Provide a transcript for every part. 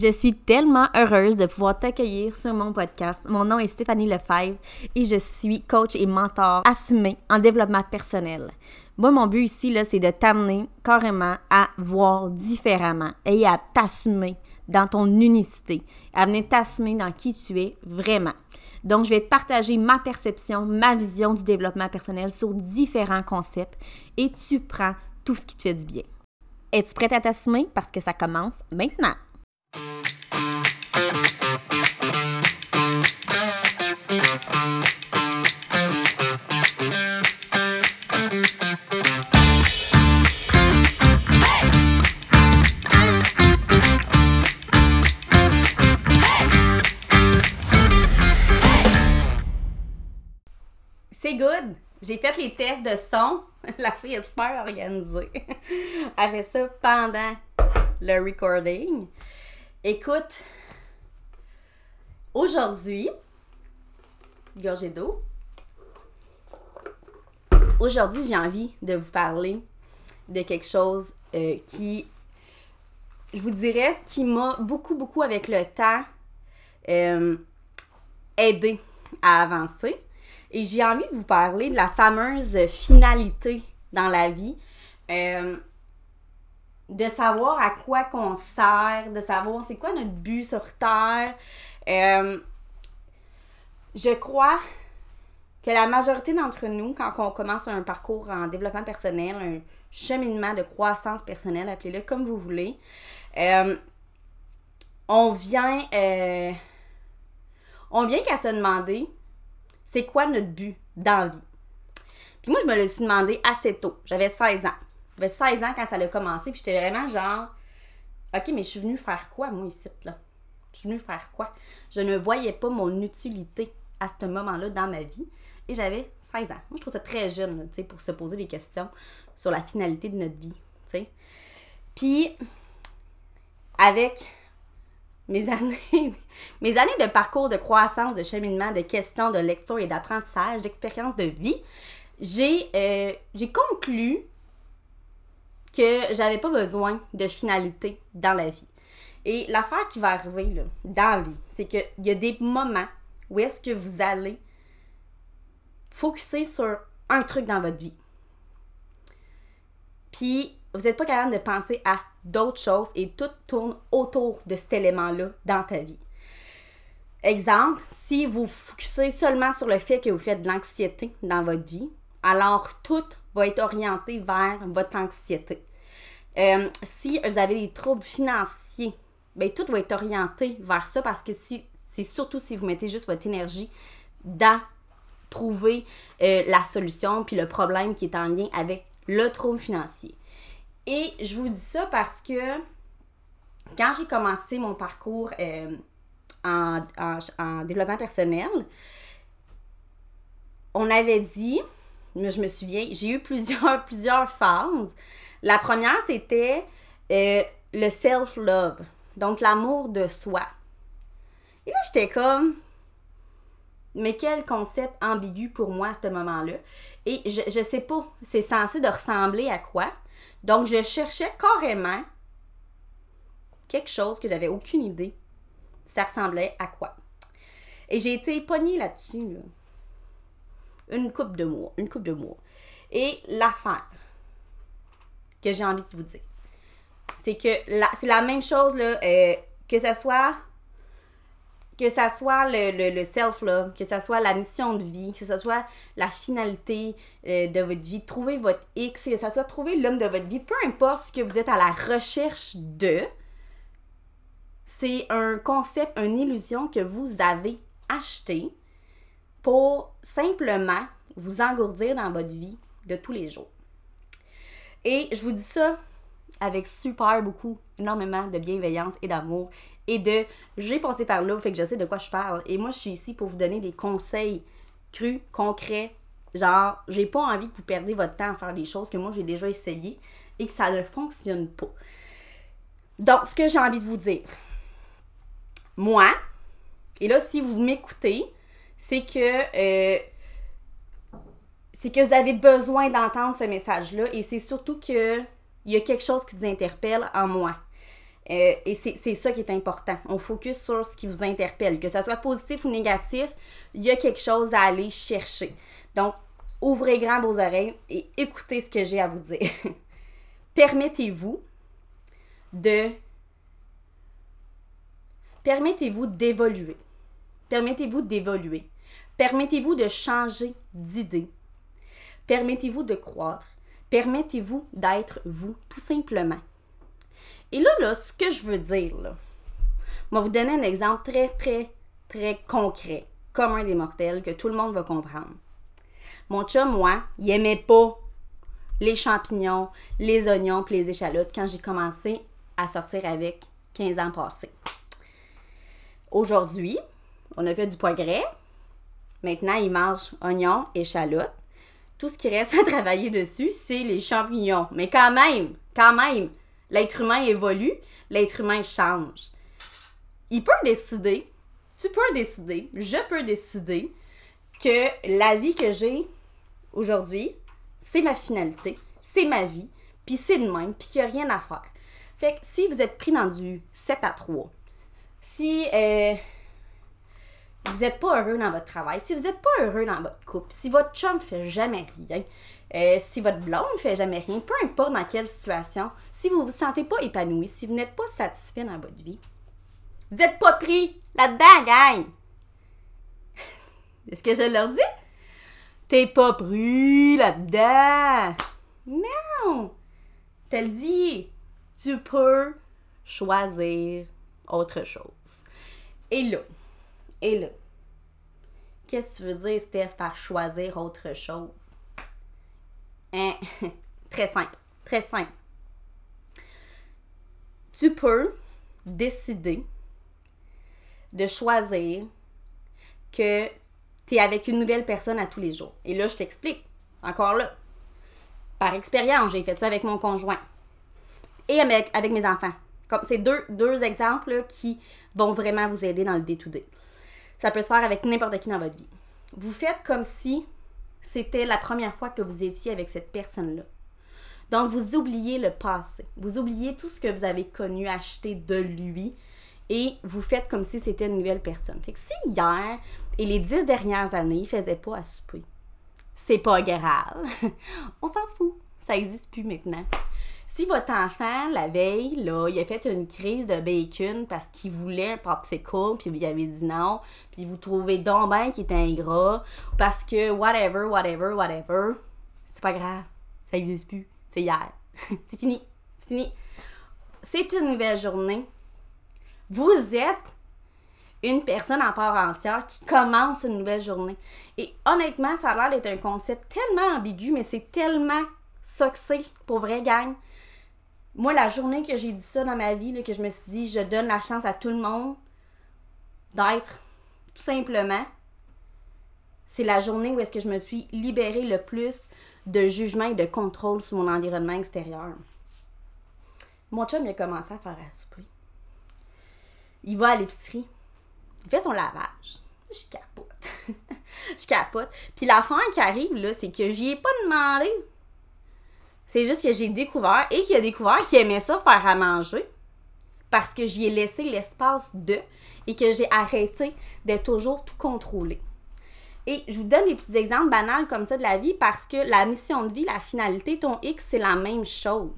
Je suis tellement heureuse de pouvoir t'accueillir sur mon podcast. Mon nom est Stéphanie Lefebvre et je suis coach et mentor assumé en développement personnel. Moi, mon but ici, c'est de t'amener carrément à voir différemment et à t'assumer dans ton unicité, à venir t'assumer dans qui tu es vraiment. Donc, je vais te partager ma perception, ma vision du développement personnel sur différents concepts et tu prends tout ce qui te fait du bien. Es-tu prête à t'assumer? Parce que ça commence maintenant? C'est good! J'ai fait les tests de son. La fille est super organisée. Elle fait ça pendant le recording. Écoute, aujourd'hui, gorgée d'eau. Aujourd'hui, j'ai envie de vous parler de quelque chose euh, qui, je vous dirais, qui m'a beaucoup, beaucoup avec le temps euh, aidé à avancer. Et j'ai envie de vous parler de la fameuse finalité dans la vie. Euh, de savoir à quoi qu'on sert, de savoir c'est quoi notre but sur Terre. Euh, je crois que la majorité d'entre nous, quand on commence un parcours en développement personnel, un cheminement de croissance personnelle, appelez-le comme vous voulez, euh, on vient, on vient qu'à se demander c'est quoi notre but dans la vie? Puis moi, je me l'ai demandé assez tôt. J'avais 16 ans. J'avais 16 ans quand ça a commencé, puis j'étais vraiment genre, OK, mais je suis venue faire quoi, moi, ici, là? Je suis venue faire quoi? Je ne voyais pas mon utilité à ce moment-là dans ma vie. Et j'avais 16 ans. Moi, je trouve ça très jeune, tu sais, pour se poser des questions sur la finalité de notre vie, tu sais. Puis, avec mes années, mes années de parcours de croissance, de cheminement, de questions, de lecture et d'apprentissage, d'expérience de vie, j'ai euh, conclu que j'avais pas besoin de finalité dans la vie. Et l'affaire qui va arriver dans la vie, c'est qu'il y a des moments où est-ce que vous allez focuser sur un truc dans votre vie. Puis, vous n'êtes pas capable de penser à d'autres choses et tout tourne autour de cet élément-là dans ta vie. Exemple, si vous focussez seulement sur le fait que vous faites de l'anxiété dans votre vie, alors tout va être orienté vers votre anxiété. Euh, si vous avez des troubles financiers, bien, tout va être orienté vers ça parce que si, c'est surtout si vous mettez juste votre énergie dans trouver euh, la solution puis le problème qui est en lien avec le trouble financier. Et je vous dis ça parce que quand j'ai commencé mon parcours euh, en, en, développement personnel, on avait dit, je me souviens, j'ai eu plusieurs, plusieurs phases. La première, c'était euh, le self-love, donc l'amour de soi. Et là, j'étais comme, mais quel concept ambigu pour moi à ce moment-là. Et je, je sais pas, c'est censé ressembler à quoi. Donc, je cherchais carrément quelque chose que j'avais aucune idée. Ça ressemblait à quoi? Et j'ai été pognée là-dessus, Une coupe de mois. Une coupe de mois. Et l'affaire que j'ai envie de vous dire, c'est que c'est la même chose, là, euh, que ce soit que ça soit le, le, self-love, que ça soit la mission de vie, que ce soit la finalité euh, de votre vie, trouver votre X, que ça soit trouver l'homme de votre vie, peu importe ce que vous êtes à la recherche de, c'est un concept, une illusion que vous avez acheté pour simplement vous engourdir dans votre vie de tous les jours. Et je vous dis ça avec super beaucoup, énormément de bienveillance et d'amour et de j'ai passé par là, fait que je sais de quoi je parle. Et moi, je suis ici pour vous donner des conseils crus, concrets. Genre, j'ai pas envie que vous perdiez votre temps à faire des choses que moi j'ai déjà essayé et que ça ne fonctionne pas. Donc, ce que j'ai envie de vous dire, moi, et là, si vous m'écoutez, c'est que euh, c'est que vous avez besoin d'entendre ce message-là et c'est surtout que il y a quelque chose qui vous interpelle en moi. Euh, et c'est ça qui est important. On focus sur ce qui vous interpelle. Que ce soit positif ou négatif, il y a quelque chose à aller chercher. Donc, ouvrez grand vos oreilles et écoutez ce que j'ai à vous dire. Permettez-vous de... Permettez-vous d'évoluer. Permettez-vous d'évoluer. Permettez-vous de changer d'idée. Permettez-vous de croître. Permettez-vous d'être vous, tout simplement. Et là, là, ce que je veux dire, là, je vais vous donner un exemple très, très, très concret, commun des mortels, que tout le monde va comprendre. Mon chum, moi, il aimait pas les champignons, les oignons et les échalotes quand j'ai commencé à sortir avec 15 ans passés. Aujourd'hui, on a fait du progrès. Maintenant, il mange oignons, échalotes. Tout ce qui reste à travailler dessus, c'est les champignons. Mais quand même, quand même, L'être humain évolue, l'être humain change. Il peut décider, tu peux décider, je peux décider que la vie que j'ai aujourd'hui, c'est ma finalité, c'est ma vie, puis c'est de même, puis qu'il n'y a rien à faire. Fait que si vous êtes pris dans du 7 à 3, si euh, vous n'êtes pas heureux dans votre travail, si vous n'êtes pas heureux dans votre couple, si votre chum fait jamais rien, euh, si votre blonde fait jamais rien, peu importe dans quelle situation, si vous ne vous sentez pas épanoui, si vous n'êtes pas satisfait dans votre vie, vous n'êtes pas pris là-dedans, gang! Est-ce que je leur dis? T'es pas pris là-dedans! Non! Te le dis! Tu peux choisir autre chose. Et là, et là, qu'est-ce que tu veux dire, Steph, par choisir autre chose? Hein? très simple. Très simple. Tu peux décider de choisir que tu es avec une nouvelle personne à tous les jours. Et là, je t'explique. Encore là. Par expérience, j'ai fait ça avec mon conjoint. Et avec, mes enfants. Comme c'est deux, deux exemples qui vont vraiment vous aider dans le day-to-day. Ça peut se faire avec n'importe qui dans votre vie. Vous faites comme si c'était la première fois que vous étiez avec cette personne-là. Donc, vous oubliez le passé. Vous oubliez tout ce que vous avez connu, acheté de lui et vous faites comme si c'était une nouvelle personne. Fait que si hier et les dix dernières années, il faisait pas à souper, c'est pas grave. On s'en fout. Ça existe plus maintenant. Si votre enfant, la veille, là, il a fait une crise de bacon parce qu'il voulait un popsicle, puis il avait dit non, puis vous trouvez donc bien qu'il était ingrat, parce que whatever, whatever, whatever, c'est pas grave. Ça existe plus. C'est hier. c'est fini. C'est fini. C'est une nouvelle journée. Vous êtes une personne en part entière qui commence une nouvelle journée. Et honnêtement, ça a l'air d'être un concept tellement ambigu, mais c'est tellement ça que c'est pour vrai gang. Moi, la journée que j'ai dit ça dans ma vie, que je me suis dit, je donne la chance à tout le monde d'être tout simplement, c'est la journée où est-ce que je me suis libérée le plus de jugement et de contrôle sur mon environnement extérieur. Mon chum, il a commencé à faire à. Il va à l'épicerie. Il fait son lavage. Je capote. je capote. Puis l'affaire qui arrive, là, c'est que j'y ai pas demandé. C'est juste que j'ai découvert et qu'il a découvert qu'il aimait ça faire à manger parce que j'y ai laissé l'espace de et que j'ai arrêté d'être toujours tout contrôlé. Et je vous donne des petits exemples banals comme ça de la vie parce que la mission de vie, la finalité, ton X, c'est la même chose.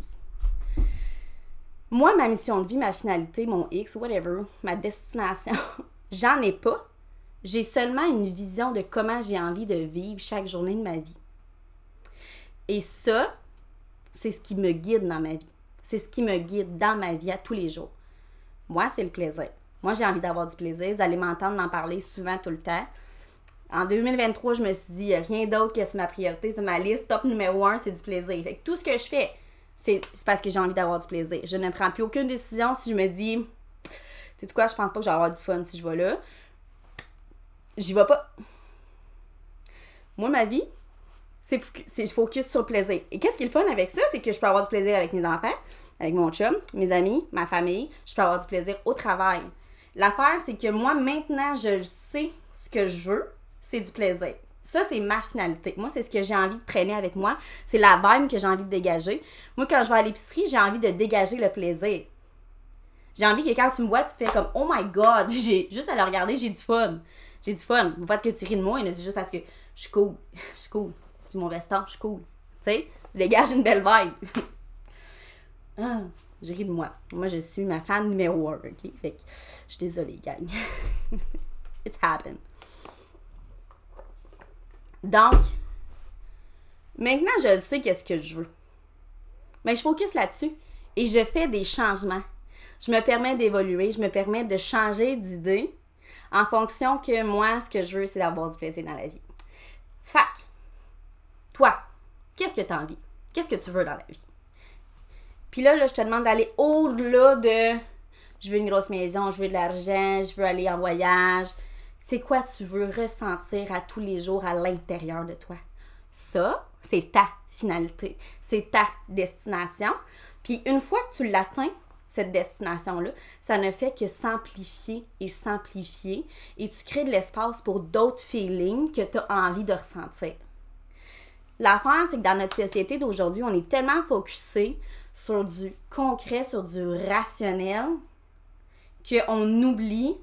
Moi, ma mission de vie, ma finalité, mon X, whatever, ma destination, j'en ai pas. J'ai seulement une vision de comment j'ai envie de vivre chaque journée de ma vie. Et ça, c'est ce qui me guide dans ma vie. C'est ce qui me guide dans ma vie à tous les jours. Moi, c'est le plaisir. Moi, j'ai envie d'avoir du plaisir. Vous allez m'entendre en parler souvent tout le temps. En 2023, je me suis dit, rien d'autre que c'est ma priorité, c'est ma liste. Top numéro un, c'est du plaisir. Fait tout ce que je fais, c'est parce que j'ai envie d'avoir du plaisir. Je ne prends plus aucune décision si je me dis, tu sais quoi, je pense pas que je vais avoir du fun si je vais là. J'y vais pas. Moi, ma vie, c'est je focus sur le plaisir. Et qu'est-ce qui est le fun avec ça, c'est que je peux avoir du plaisir avec mes enfants, avec mon chum, mes amis, ma famille. Je peux avoir du plaisir au travail. L'affaire, c'est que moi, maintenant, je sais ce que je veux, c'est du plaisir. Ça, c'est ma finalité. Moi, c'est ce que j'ai envie de traîner avec moi. C'est la vibe que j'ai envie de dégager. Moi, quand je vais à l'épicerie, j'ai envie de dégager le plaisir. J'ai envie que quand tu me vois, tu fais comme Oh my god, j'ai juste à le regarder, j'ai du fun. J'ai du fun. Pas parce que tu ris de moi, c'est juste parce que je suis cool. Je suis cool. J'ai mon veston, je suis cool. Tu sais, j'ai une belle vibe. ah, je ris de moi. Moi, je suis ma fan numéro 1, ok? Fait que je suis désolée, gang. It's happened. Donc, maintenant, je sais qu'est-ce que je veux. Mais je focus là-dessus et je fais des changements. Je me permets d'évoluer, je me permets de changer d'idée en fonction que moi, ce que je veux, c'est d'avoir du plaisir dans la vie. Fac, toi, qu'est-ce que tu as envie? Qu'est-ce que tu veux dans la vie? Puis là, là je te demande d'aller au-delà de je veux une grosse maison, je veux de l'argent, je veux aller en voyage. C'est quoi tu veux ressentir à tous les jours à l'intérieur de toi? Ça, c'est ta finalité, c'est ta destination. Puis une fois que tu l'atteins, cette destination-là, ça ne fait que s'amplifier et s'amplifier et tu crées de l'espace pour d'autres feelings que tu as envie de ressentir. L'affaire, c'est que dans notre société d'aujourd'hui, on est tellement focusé sur du concret, sur du rationnel, qu'on oublie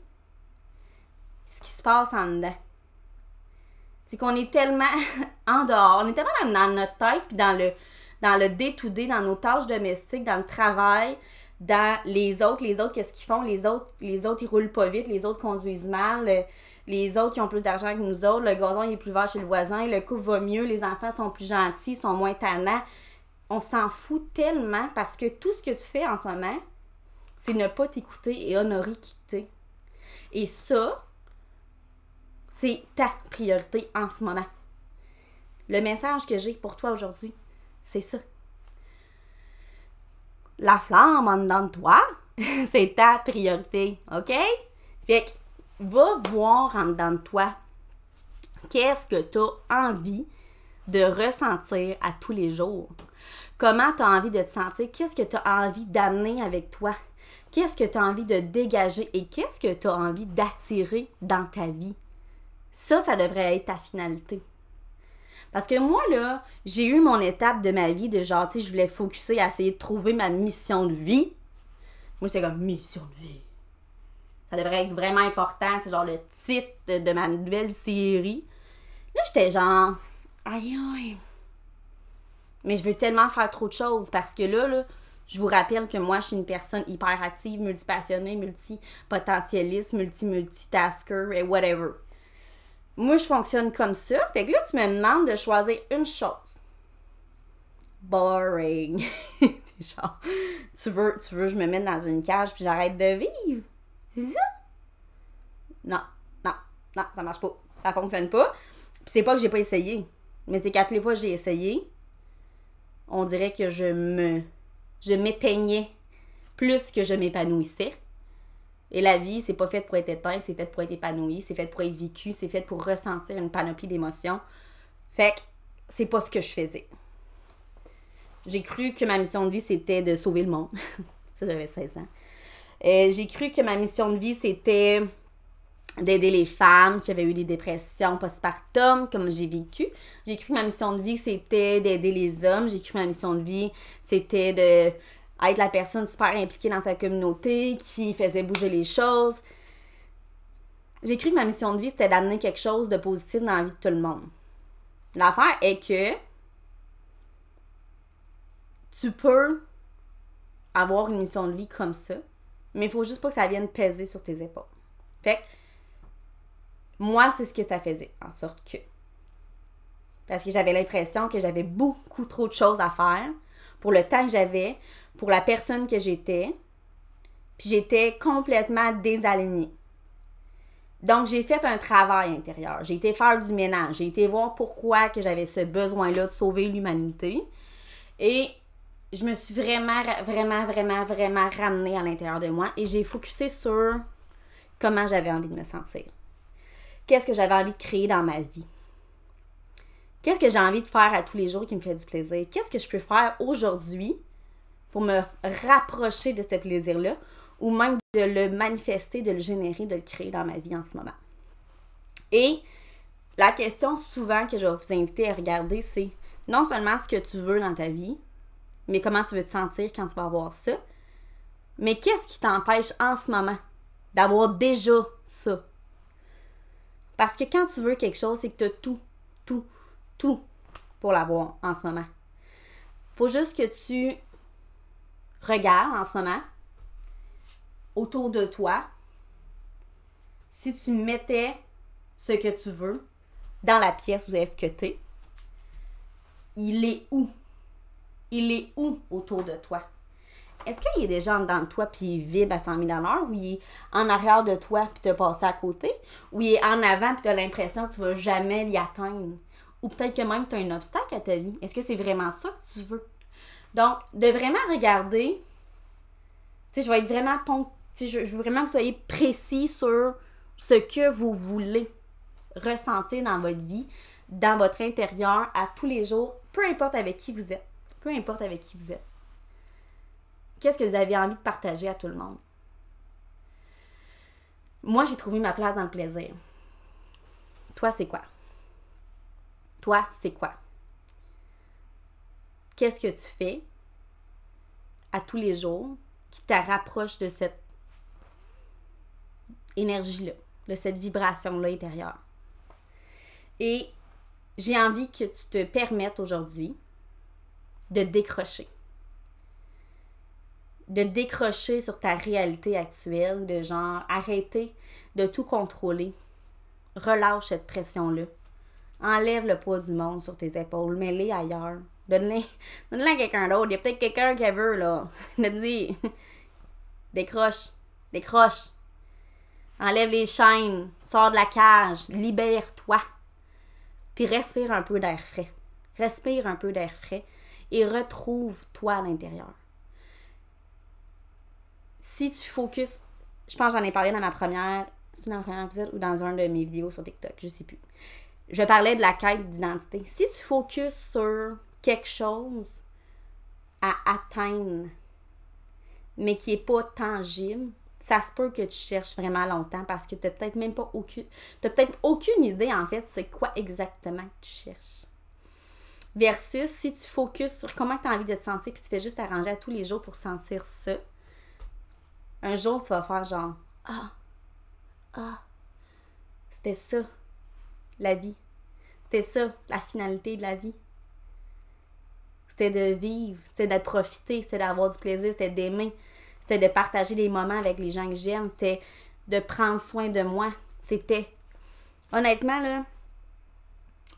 ce qui se passe en dedans. C'est qu'on est tellement en dehors, on est tellement dans notre tête, puis dans le dans le day-to-day, dans nos tâches domestiques, dans le travail, dans les autres, les autres, qu'est-ce qu'ils font? Les autres, les autres, ils roulent pas vite, les autres conduisent mal, les autres, ils ont plus d'argent que nous autres, le gazon, il est plus vert chez le voisin, le couple va mieux, les enfants sont plus gentils, sont moins tannants. On s'en fout tellement parce que tout ce que tu fais en ce moment, c'est ne pas t'écouter et honorer qui. Et ça, c'est ta priorité en ce moment. Le message que j'ai pour toi aujourd'hui, c'est ça la flamme en dedans de toi, c'est ta priorité, OK? Fait va voir en dedans de toi qu'est-ce que tu as envie de ressentir à tous les jours. Comment tu as envie de te sentir? Qu'est-ce que tu as envie d'amener avec toi? Qu'est-ce que tu as envie de dégager et qu'est-ce que tu as envie d'attirer dans ta vie? Ça, ça devrait être ta finalité. Parce que moi, là, j'ai eu mon étape de ma vie de genre, tu sais, je voulais focuser à essayer de trouver ma mission de vie. Moi, c'est comme mission de vie. Ça devrait être vraiment important. C'est genre le titre de ma nouvelle série. Là, j'étais genre, aïe aïe. Mais je veux tellement faire trop de choses parce que là, là, je vous rappelle que moi, je suis une personne hyper active, multipassionnée, multipotentialiste, multi-multitasker et whatever. Moi, je fonctionne comme ça. Fait que là, tu me demandes de choisir une chose. Boring. genre, tu veux, tu veux je me mette dans une cage puis j'arrête de vivre? Non, non, non, ça marche pas. Ça fonctionne pas. Puis c'est pas que j'ai pas essayé. Mais c'est qu'à toutes les fois que j'ai essayé, on dirait que je me. Je m'éteignais plus que je m'épanouissais. Et la vie, c'est pas fait pour être éteint, c'est fait pour être épanoui, c'est fait pour être vécu, c'est fait pour ressentir une panoplie d'émotions. Fait que c'est pas ce que je faisais. J'ai cru que ma mission de vie, c'était de sauver le monde. ça, j'avais 16 ans. Euh, j'ai cru que ma mission de vie, c'était d'aider les femmes qui avaient eu des dépressions postpartum, comme j'ai vécu. J'ai cru que ma mission de vie, c'était d'aider les hommes. J'ai cru que ma mission de vie, c'était de être la personne super impliquée dans sa communauté, qui faisait bouger les choses. J'ai cru que ma mission de vie, c'était d'amener quelque chose de positif dans la vie de tout le monde. L'affaire est que tu peux avoir une mission de vie comme ça, mais il faut juste pas que ça vienne peser sur tes épaules. Fait moi, c'est ce que ça faisait, en sorte que. Parce que j'avais l'impression que j'avais beaucoup trop de choses à faire pour le temps que j'avais, pour la personne que j'étais. Puis j'étais complètement désalignée. Donc, j'ai fait un travail intérieur. J'ai été faire du ménage. J'ai été voir pourquoi que j'avais ce besoin-là de sauver l'humanité. Et je me suis vraiment, vraiment, vraiment, vraiment ramenée à l'intérieur de moi et j'ai focusé sur comment j'avais envie de me sentir. Qu'est-ce que j'avais envie de créer dans ma vie? Qu'est-ce que j'ai envie de faire à tous les jours qui me fait du plaisir? Qu'est-ce que je peux faire aujourd'hui pour me rapprocher de ce plaisir-là ou même de le manifester, de le générer, de le créer dans ma vie en ce moment? Et la question souvent que je vais vous inviter à regarder, c'est non seulement ce que tu veux dans ta vie, mais comment tu veux te sentir quand tu vas avoir ça? Mais qu'est-ce qui t'empêche en ce moment d'avoir déjà ça? Parce que quand tu veux quelque chose, c'est que tu as tout, tout, tout pour l'avoir en ce moment. Faut juste que tu regardes en ce moment autour de toi si tu mettais ce que tu veux dans la pièce où est-ce que tu es, il est où? Il est où autour de toi? Est-ce qu'il y a des gens dans toi puis il vibre à 100 000 ou il est en arrière de toi puis as passé à côté? Ou il est en avant puis tu as l'impression que tu vas jamais l'y atteindre? Ou peut-être que même c'est un obstacle à ta vie. Est-ce que c'est vraiment ça que tu veux? Donc, de vraiment regarder, tu sais, je vais vraiment, je veux vraiment que vous soyez précis sur ce que vous voulez ressentir dans votre vie, dans votre intérieur, à tous les jours, peu importe avec qui vous êtes. Peu importe avec qui vous êtes. Qu'est-ce que vous avez envie de partager à tout le monde? Moi, j'ai trouvé ma place dans le plaisir. Toi, c'est quoi? Toi, c'est quoi? Qu'est-ce que tu fais à tous les jours qui te rapproche de cette énergie-là, de cette vibration-là intérieure? Et j'ai envie que tu te permettes aujourd'hui de décrocher. De décrocher sur ta réalité actuelle, de genre arrêter de tout contrôler. Relâche cette pression-là. Enlève le poids du monde sur tes épaules, mets-les ailleurs. Donne-les donne à quelqu'un d'autre. Il y a peut-être quelqu'un qui veut, là. Dire décroche, décroche. Enlève les chaînes, sors de la cage, libère-toi. Puis respire un peu d'air frais. Respire un peu d'air frais et retrouve-toi à l'intérieur. Si tu focuses, je pense que j'en ai parlé dans ma première, dans premier épisode ou dans un de mes vidéos sur TikTok, je sais plus. Je parlais de la quête d'identité. Si tu focuses sur quelque chose à atteindre, mais qui n'est pas tangible, ça se peut que tu cherches vraiment longtemps parce que tu n'as peut-être même pas aucune. Tu peut-être aucune idée en fait c'est quoi exactement que tu cherches. Versus si tu focuses sur comment tu as envie de te sentir puis tu fais juste arranger à tous les jours pour sentir ça, un jour tu vas faire genre Ah, ah, c'était ça, la vie. C'était ça, la finalité de la vie. C'était de vivre, c'était de profiter, c'était d'avoir du plaisir, c'était d'aimer, c'était de partager des moments avec les gens que j'aime. C'était de prendre soin de moi. C'était. Honnêtement, là,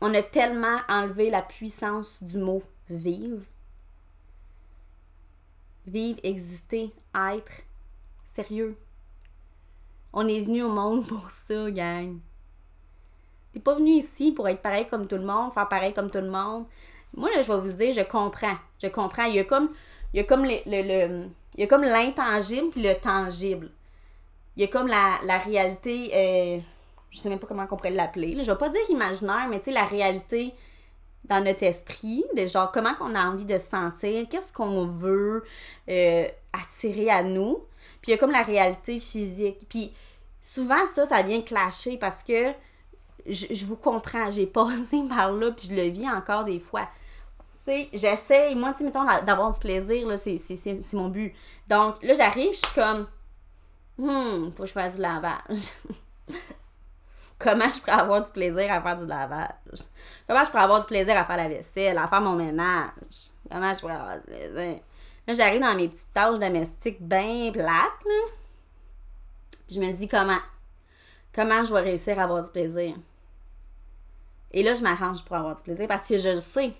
on a tellement enlevé la puissance du mot vivre. Vivre, exister, être. Sérieux. On est venu au monde pour ça, gang. T'es pas venu ici pour être pareil comme tout le monde, faire pareil comme tout le monde. Moi, là, je vais vous dire, je comprends. Je comprends. Il y a comme, il y a comme le il y a comme l'intangible puis le tangible. Il y a comme la, réalité, euh, je sais même pas comment on pourrait l'appeler. Je vais pas dire imaginaire, mais tu sais, la réalité dans notre esprit, de genre comment on a envie de se sentir, qu'est-ce qu'on veut euh, attirer à nous. Puis il y a comme la réalité physique. Puis souvent, ça, ça vient clasher parce que je, je vous comprends, j'ai passé par là, puis je le vis encore des fois j'essaie, moi, tu mettons, d'avoir du plaisir, là, c'est mon but. Donc, là, j'arrive, je suis comme, hmm, faut que je fasse du lavage. Comment je pourrais avoir du plaisir à faire du lavage? Comment je pourrais avoir du plaisir à faire la vaisselle, à faire mon ménage? Comment je pourrais avoir du plaisir? Là, j'arrive dans mes petites tâches domestiques bien plates, là. je me dis comment? Comment je vais réussir à avoir du plaisir? Et là, je m'arrange pour avoir du plaisir parce que je le sais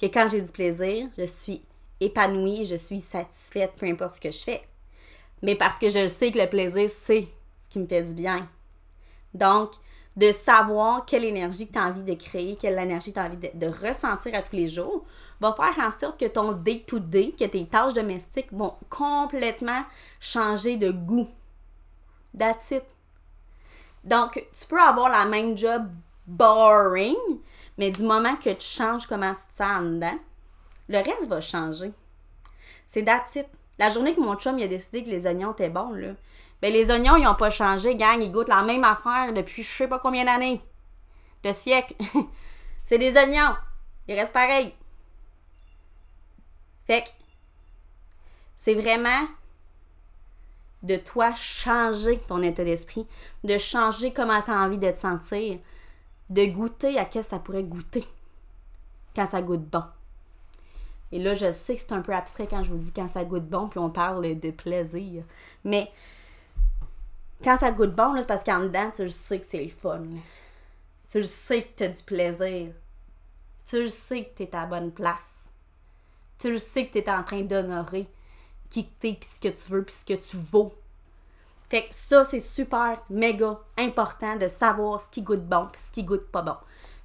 que quand j'ai du plaisir, je suis épanouie, je suis satisfaite, peu importe ce que je fais. Mais parce que je sais que le plaisir, c'est ce qui me fait du bien. Donc, de savoir quelle énergie tu as envie de créer, quelle énergie tu as envie de, ressentir à tous les jours, va faire en sorte que ton day-to-day, que tes tâches domestiques vont complètement changer de goût. That's. Donc, tu peux avoir la même job boring, mais du moment que tu changes comment tu te sens en dedans, le reste va changer. C'est that's La journée que mon chum a décidé que les oignons étaient bons, là, ben les oignons, ils n'ont pas changé, gang. Ils goûtent la même affaire depuis je sais pas combien d'années. De siècles. c'est des oignons. Ils restent pareils. Fait c'est vraiment de toi changer ton état d'esprit, de changer comment tu as envie de te sentir, de goûter à quoi ça pourrait goûter quand ça goûte bon. Et là, je sais que c'est un peu abstrait quand je vous dis quand ça goûte bon, puis on parle de plaisir. Mais quand ça goûte bon, c'est parce qu'en dedans, tu le sais que c'est le fun. Tu le sais que tu as du plaisir. Tu le sais que tu es à la bonne place. Tu le sais que tu es en train d'honorer qui t'es, puis ce que tu veux, puis ce que tu vaux. Fait que ça, c'est super, méga important de savoir ce qui goûte bon, puis ce qui goûte pas bon.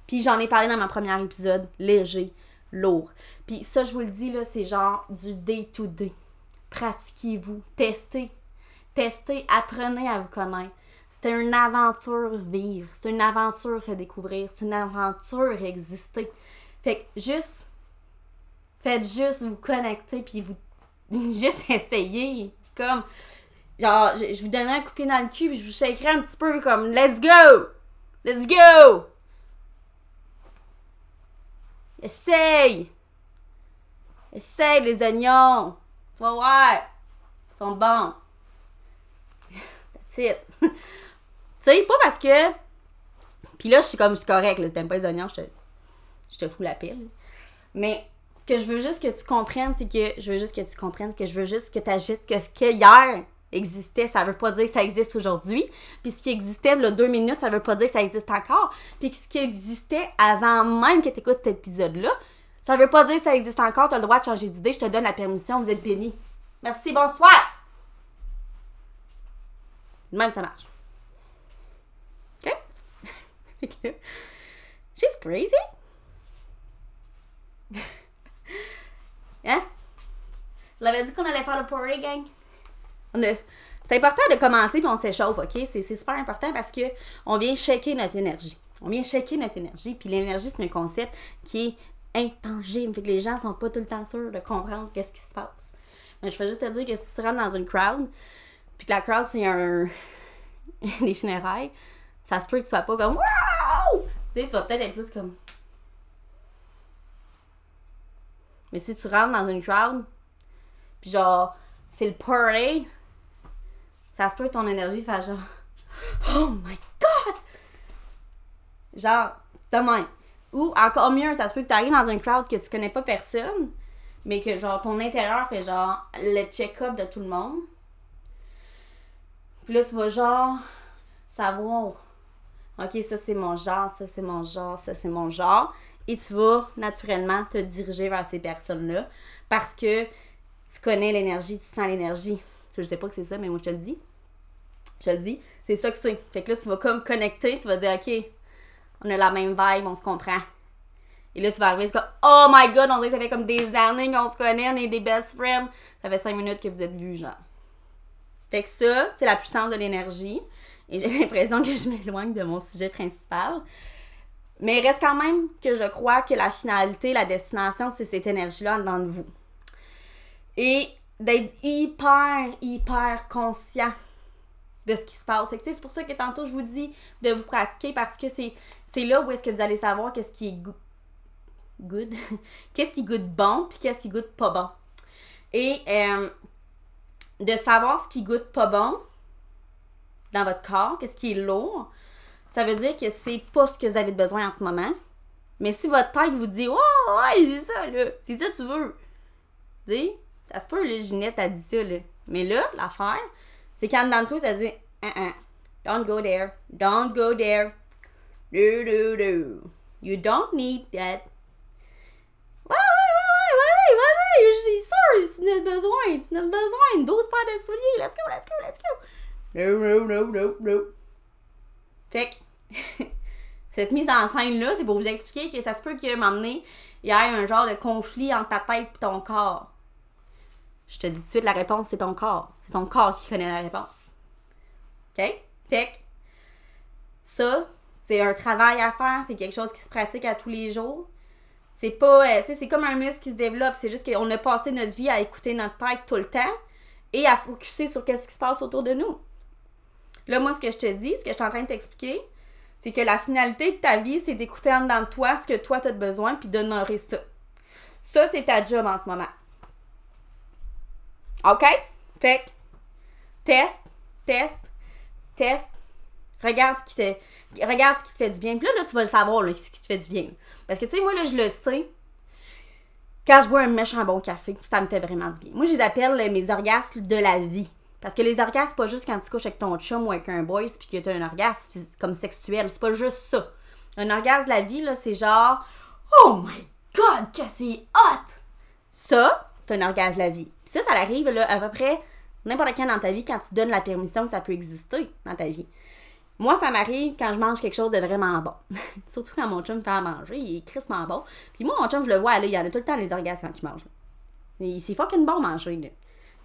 Puis j'en ai parlé dans ma première épisode, léger, lourd. Puis ça, je vous le dis, là, c'est genre du day-to-day. Pratiquez-vous, testez. Testez, apprenez à vous connaître. C'est une aventure vivre. C'est une aventure se découvrir. C'est une aventure exister. Fait que juste, faites juste vous connecter puis vous juste essayer. Comme, genre, je, vous donnerai un coup dans le cul puis je vous shakerai un petit peu comme, let's go! Let's go! Essaye! Essaye les oignons! Tu vas voir! Ils sont bons! That's it! tu sais, pas parce que. Puis là, je suis comme, c'est correct, là, si t'aimes pas les oignons, je te, je te fous la pile. Mais ce que je veux juste que tu comprennes, c'est que je veux juste que tu comprennes, que je veux juste que tu agites que ce que hier existait, ça veut pas dire que ça existe aujourd'hui. Puis ce qui existait là deux minutes, ça veut pas dire que ça existe encore. Puis ce qui existait avant même que tu écoutes cet épisode-là, ça veut pas dire que ça existe encore. Tu as le droit de changer d'idée. Je te donne la permission. Vous êtes bénis. Merci, bonsoir. Même ça marche. OK? She's crazy. hein? Je l'avais dit qu'on allait faire le party, gang? C'est important de commencer puis on s'échauffe, OK? C'est super important parce que on vient shaker notre énergie. On vient shaker notre énergie. Puis l'énergie, c'est un concept qui est intangible. Fait que les gens sont pas tout le temps sûrs de comprendre qu'est-ce qui se passe. Mais je veux juste te dire que si tu rentres dans une crowd, puis que la crowd, c'est un... des funérailles, ça se peut que tu sois pas comme Wow! Tu sais, tu vas peut-être être plus comme. Mais si tu rentres dans une crowd, puis genre, c'est le party, ça se peut ton énergie fasse genre Oh my god! Genre, demain. Ou encore mieux, ça se peut que tu arrives dans un crowd que tu connais pas personne, mais que genre ton intérieur fait genre le check-up de tout le monde. Puis là, tu vas genre savoir, ok, ça c'est mon genre, ça c'est mon genre, ça c'est mon genre. Et tu vas naturellement te diriger vers ces personnes-là parce que tu connais l'énergie, tu sens l'énergie. Tu ne sais pas que c'est ça, mais moi je te le dis. Je te le dis, c'est ça que c'est. Fait que là, tu vas comme connecter, tu vas dire, OK, on a la même vibe, on se comprend. Et là, tu vas arriver, c'est comme, oh my god, on dirait que ça fait comme des années qu'on se connaît, on est des best friends. Ça fait cinq minutes que vous êtes vus, genre. Fait que ça, c'est la puissance de l'énergie. Et j'ai l'impression que je m'éloigne de mon sujet principal. Mais il reste quand même que je crois que la finalité, la destination, c'est cette énergie-là dans vous. Et d'être hyper, hyper conscient de ce qui se passe. c'est pour ça que tantôt je vous dis de vous pratiquer parce que c'est, là où est-ce que vous allez savoir qu'est-ce qui est qu'est-ce qui goûte bon, puis qu'est-ce qui goûte pas bon. Et euh, de savoir ce qui goûte pas bon dans votre corps, qu'est-ce qui est lourd, ça veut dire que c'est pas ce que vous avez besoin en ce moment. Mais si votre tête vous dit, oh, ouais, c'est ça, là, c'est ça que tu veux. Dis, ça se peut, le Ginette a dit ça, là. Mais là, l'affaire, c'est quand dans tout, ça dit, uh -uh, don't go there, don't go there, do, do, do. You don't need that. Ouais, ouais, ouais, ouais, ouais, ouais, j'ai sûr, tu n'as besoin, tu n'as besoin, 12 paires de souliers, let's go, let's go, let's go. No, no, no, no, no. Fait que, cette mise en scène-là, c'est pour vous expliquer que ça se peut que m'emmener, il y ait un genre de conflit entre ta tête et ton corps. Je te dis tout de suite, la réponse, c'est ton corps. C'est ton corps qui connaît la réponse. OK? Fait que, ça, c'est un travail à faire, c'est quelque chose qui se pratique à tous les jours. C'est pas, euh, tu sais, c'est comme un muscle qui se développe, c'est juste qu'on a passé notre vie à écouter notre tête tout le temps et à focuser sur ce qui se passe autour de nous. Là, moi, ce que je te dis, ce que je suis en train de t'expliquer, c'est que la finalité de ta vie, c'est d'écouter en dedans de toi ce que toi, tu as besoin, puis d'honorer ça. Ça, c'est ta job en ce moment. OK? Fait teste, teste, teste. Regarde ce qui te, regarde ce qui te fait du bien. Puis là, là tu vas le savoir, là, ce qui te fait du bien. Parce que, tu sais, moi, là, je le sais. Quand je bois un méchant bon café, ça me fait vraiment du bien. Moi, je les appelle mes orgasmes de la vie. Parce que les orgasmes, c'est pas juste quand tu couches avec ton chum ou avec un boy puis que tu as un orgasme comme sexuel. C'est pas juste ça. Un orgasme de la vie, là, c'est genre Oh my god, que c'est hot! Ça, c'est un orgasme la vie. Puis ça, ça arrive là, à peu près n'importe quand dans ta vie quand tu donnes la permission que ça peut exister dans ta vie. Moi, ça m'arrive quand je mange quelque chose de vraiment bon. Surtout quand mon chum fait à manger, il est crissement bon. Puis moi, mon chum, je le vois, là, il y en a tout le temps les orgasmes quand il mange. C'est fucking bon manger, là.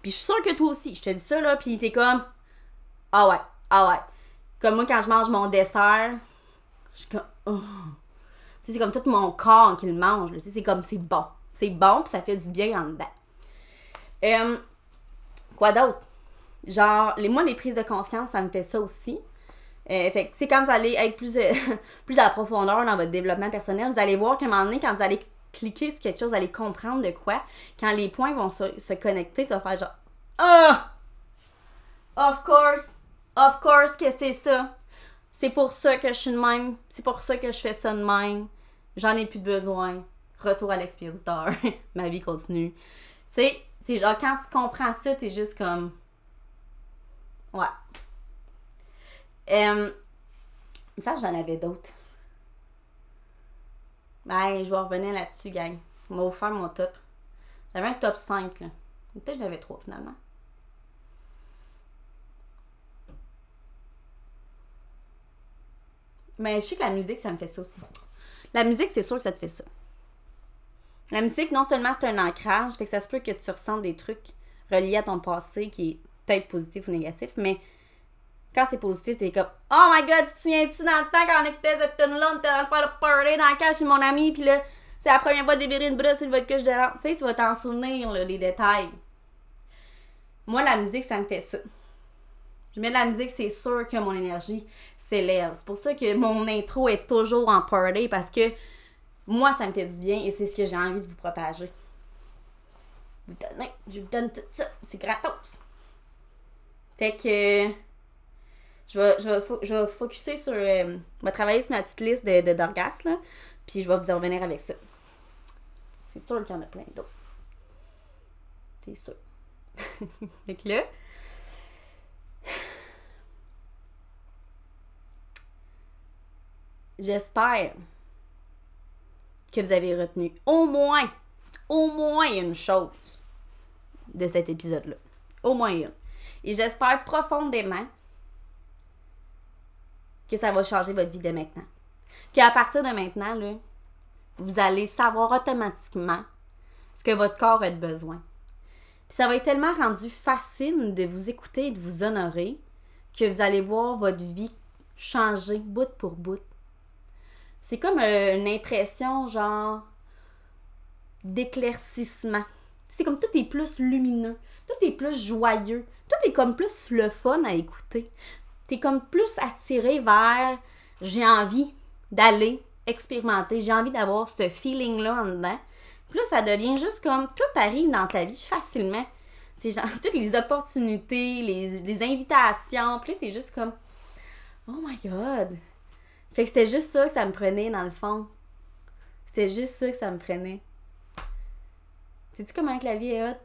Puis je suis sûre que toi aussi, je te dis ça, là, puis t'es comme, ah ouais, ah ouais. Comme moi, quand je mange mon dessert, je suis comme, oh. Tu sais, c'est comme tout mon corps qui le mange, Tu sais, c'est comme, c'est bon. C'est bon, puis ça fait du bien en dedans. Euh, quoi d'autre? Genre, les, moi, les prises de conscience, ça me fait ça aussi. Euh, fait que, quand vous allez être plus, euh, à profondeur dans votre développement personnel, vous allez voir qu'à un moment donné, quand vous allez cliquer sur quelque chose, vous allez comprendre de quoi. Quand les points vont se, connecter, tu vas faire genre Ah! Of course! Of course que c'est ça! C'est pour ça que je suis de même. C'est pour ça que je fais ça de même. J'en ai plus besoin. Retour à l'expéditeur. Ma vie continue. Tu sais, c'est genre quand tu comprends ça, t'es juste comme. Ouais. Euh, ça, j'en avais d'autres. Ben, je vais revenir là-dessus, gang. On va vous faire mon top. J'avais un top 5, là. Peut-être que j'en avais 3, finalement. Mais je sais que la musique, ça me fait ça aussi. La musique, c'est sûr que ça te fait ça. La musique, non seulement c'est un ancrage, fait que ça se peut que tu ressentes des trucs reliés à ton passé qui est peut-être positif ou négatif, mais quand c'est positif, t'es comme Oh my god, tu te souviens-tu dans le temps quand on écoutait cette tune-là, on était dans le faire le party dans la cage chez mon ami, puis là, c'est la première fois de virer une brosse sur votre couche de Tu sais, tu vas t'en souvenir, là, les détails. Moi, la musique, ça me fait ça. Je mets de la musique, c'est sûr que mon énergie s'élève. C'est pour ça que mon intro est toujours en party parce que moi, ça me fait du bien et c'est ce que j'ai envie de vous propager. Vous donnez, je vous donne tout ça. C'est gratos. Fait que je vais, je vais, je vais focuser sur. Euh, je vais travailler sur ma petite liste de, d'orgasmes, là. Puis je vais vous en revenir avec ça. C'est sûr qu'il y en a plein d'autres. C'est sûr. fait que là. J'espère que vous avez retenu au moins, au moins une chose de cet épisode-là. Au moins une. Et j'espère profondément que ça va changer votre vie de maintenant. Qu'à partir de maintenant, là, vous allez savoir automatiquement ce que votre corps a besoin. Puis ça va être tellement rendu facile de vous écouter et de vous honorer que vous allez voir votre vie changer bout pour bout. C'est comme euh, une impression genre d'éclaircissement. C'est comme tout est plus lumineux, tout est plus joyeux, tout est comme plus le fun à écouter t'es comme plus attiré vers j'ai envie d'aller expérimenter, j'ai envie d'avoir ce feeling-là en dedans. Puis là, ça devient juste comme tout arrive dans ta vie facilement. C'est genre toutes les opportunités, les, invitations. Puis là, t'es juste comme Oh my god! Fait que c'était juste ça que ça me prenait dans le fond. C'était juste ça que ça me prenait. Sais-tu comment la vie est haute?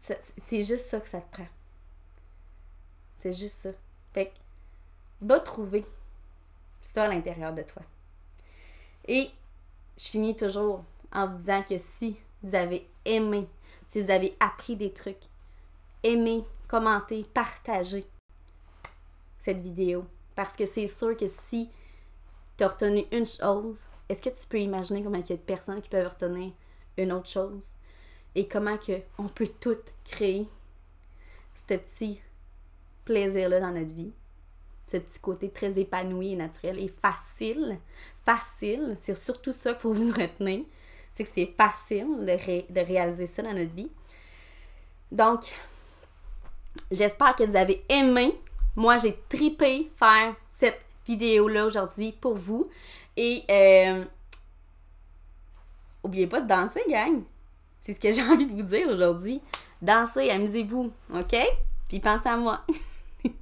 C'est juste ça que ça te prend. C'est juste ça. Fait que, va trouver ça à l'intérieur de toi. Et je finis toujours en vous disant que si vous avez aimé, si vous avez appris des trucs, aimez, commentez, partagez cette vidéo. Parce que c'est sûr que si tu as retenu une chose, est-ce que tu peux imaginer comment il y a de personnes qui peuvent retenir une autre chose? Et comment que on peut tout créer ce petit plaisir-là dans notre vie? Ce petit côté très épanoui et naturel et facile. Facile, c'est surtout ça qu'il faut vous retenir. C'est que c'est facile de réaliser ça dans notre vie. Donc, j'espère que vous avez aimé. Moi, j'ai tripé faire cette vidéo-là aujourd'hui pour vous. Et euh, oubliez pas de danser, gang. C'est ce que j'ai envie de vous dire aujourd'hui. Dansez, amusez-vous, OK? Puis pensez à moi.